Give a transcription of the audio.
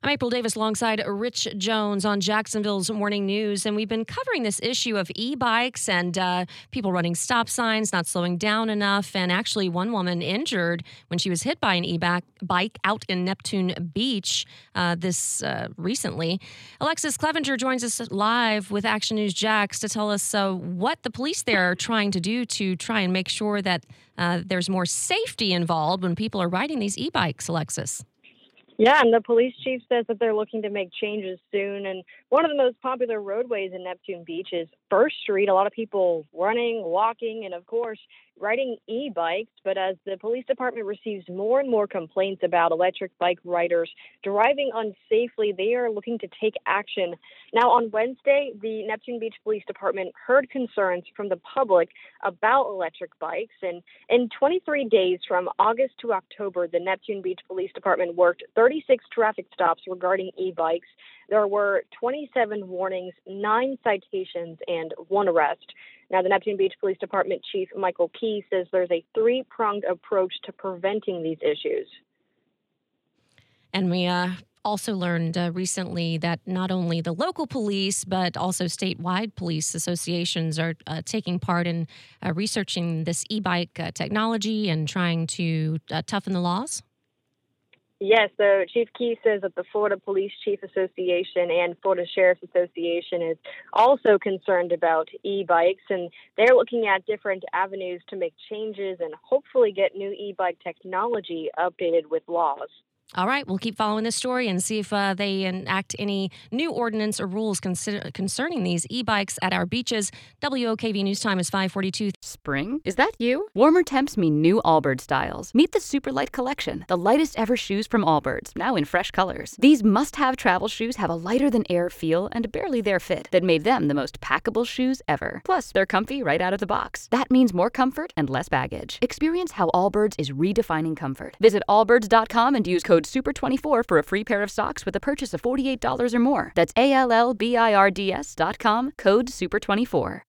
I'm April Davis alongside Rich Jones on Jacksonville's Morning News. And we've been covering this issue of e bikes and uh, people running stop signs, not slowing down enough. And actually, one woman injured when she was hit by an e bike out in Neptune Beach uh, this uh, recently. Alexus Cleavenger joins us live with Action News Jax to tell us uh, what the police there are trying to do to try and make sure that uh, there's more safety involved when people are riding these e bikes, Alexis. Yeah, and the police chief says that they're looking to make changes soon. And one of the most popular roadways in Neptune Beach is First Street. A lot of people running, walking, and of course, riding e bikes. But as the police department receives more and more complaints about electric bike riders driving unsafely, they are looking to take action. Now, on Wednesday, the Neptune Beach Police Department heard concerns from the public about electric bikes. And in 23 days from August to October, the Neptune Beach Police Department worked 36 traffic stops regarding e bikes. There were 27 warnings, nine citations, and one arrest. Now, the Neptune Beach Police Department Chief Michael Key says there's a three pronged approach to preventing these issues. And we uh, also learned uh, recently that not only the local police, but also statewide police associations are uh, taking part in uh, researching this e bike uh, technology and trying to uh, toughen the laws. Yes, so Chief Key says that the Florida Police Chief Association and Florida Sheriff's Association is also concerned about e bikes, and they're looking at different avenues to make changes and hopefully get new e bike technology updated with laws. All right, we'll keep following this story and see if uh, they enact any new ordinance or rules consider- concerning these e-bikes at our beaches. WOKV News Time is 542. Spring? Is that you? Warmer temps mean new Allbirds styles. Meet the Superlight Collection, the lightest ever shoes from Allbirds, now in fresh colors. These must-have travel shoes have a lighter-than-air feel and barely-there fit that made them the most packable shoes ever. Plus, they're comfy right out of the box. That means more comfort and less baggage. Experience how Allbirds is redefining comfort. Visit allbirds.com and use code code SUPER24 for a free pair of socks with a purchase of $48 or more. That's A L L B I R D S dot com, code SUPER24.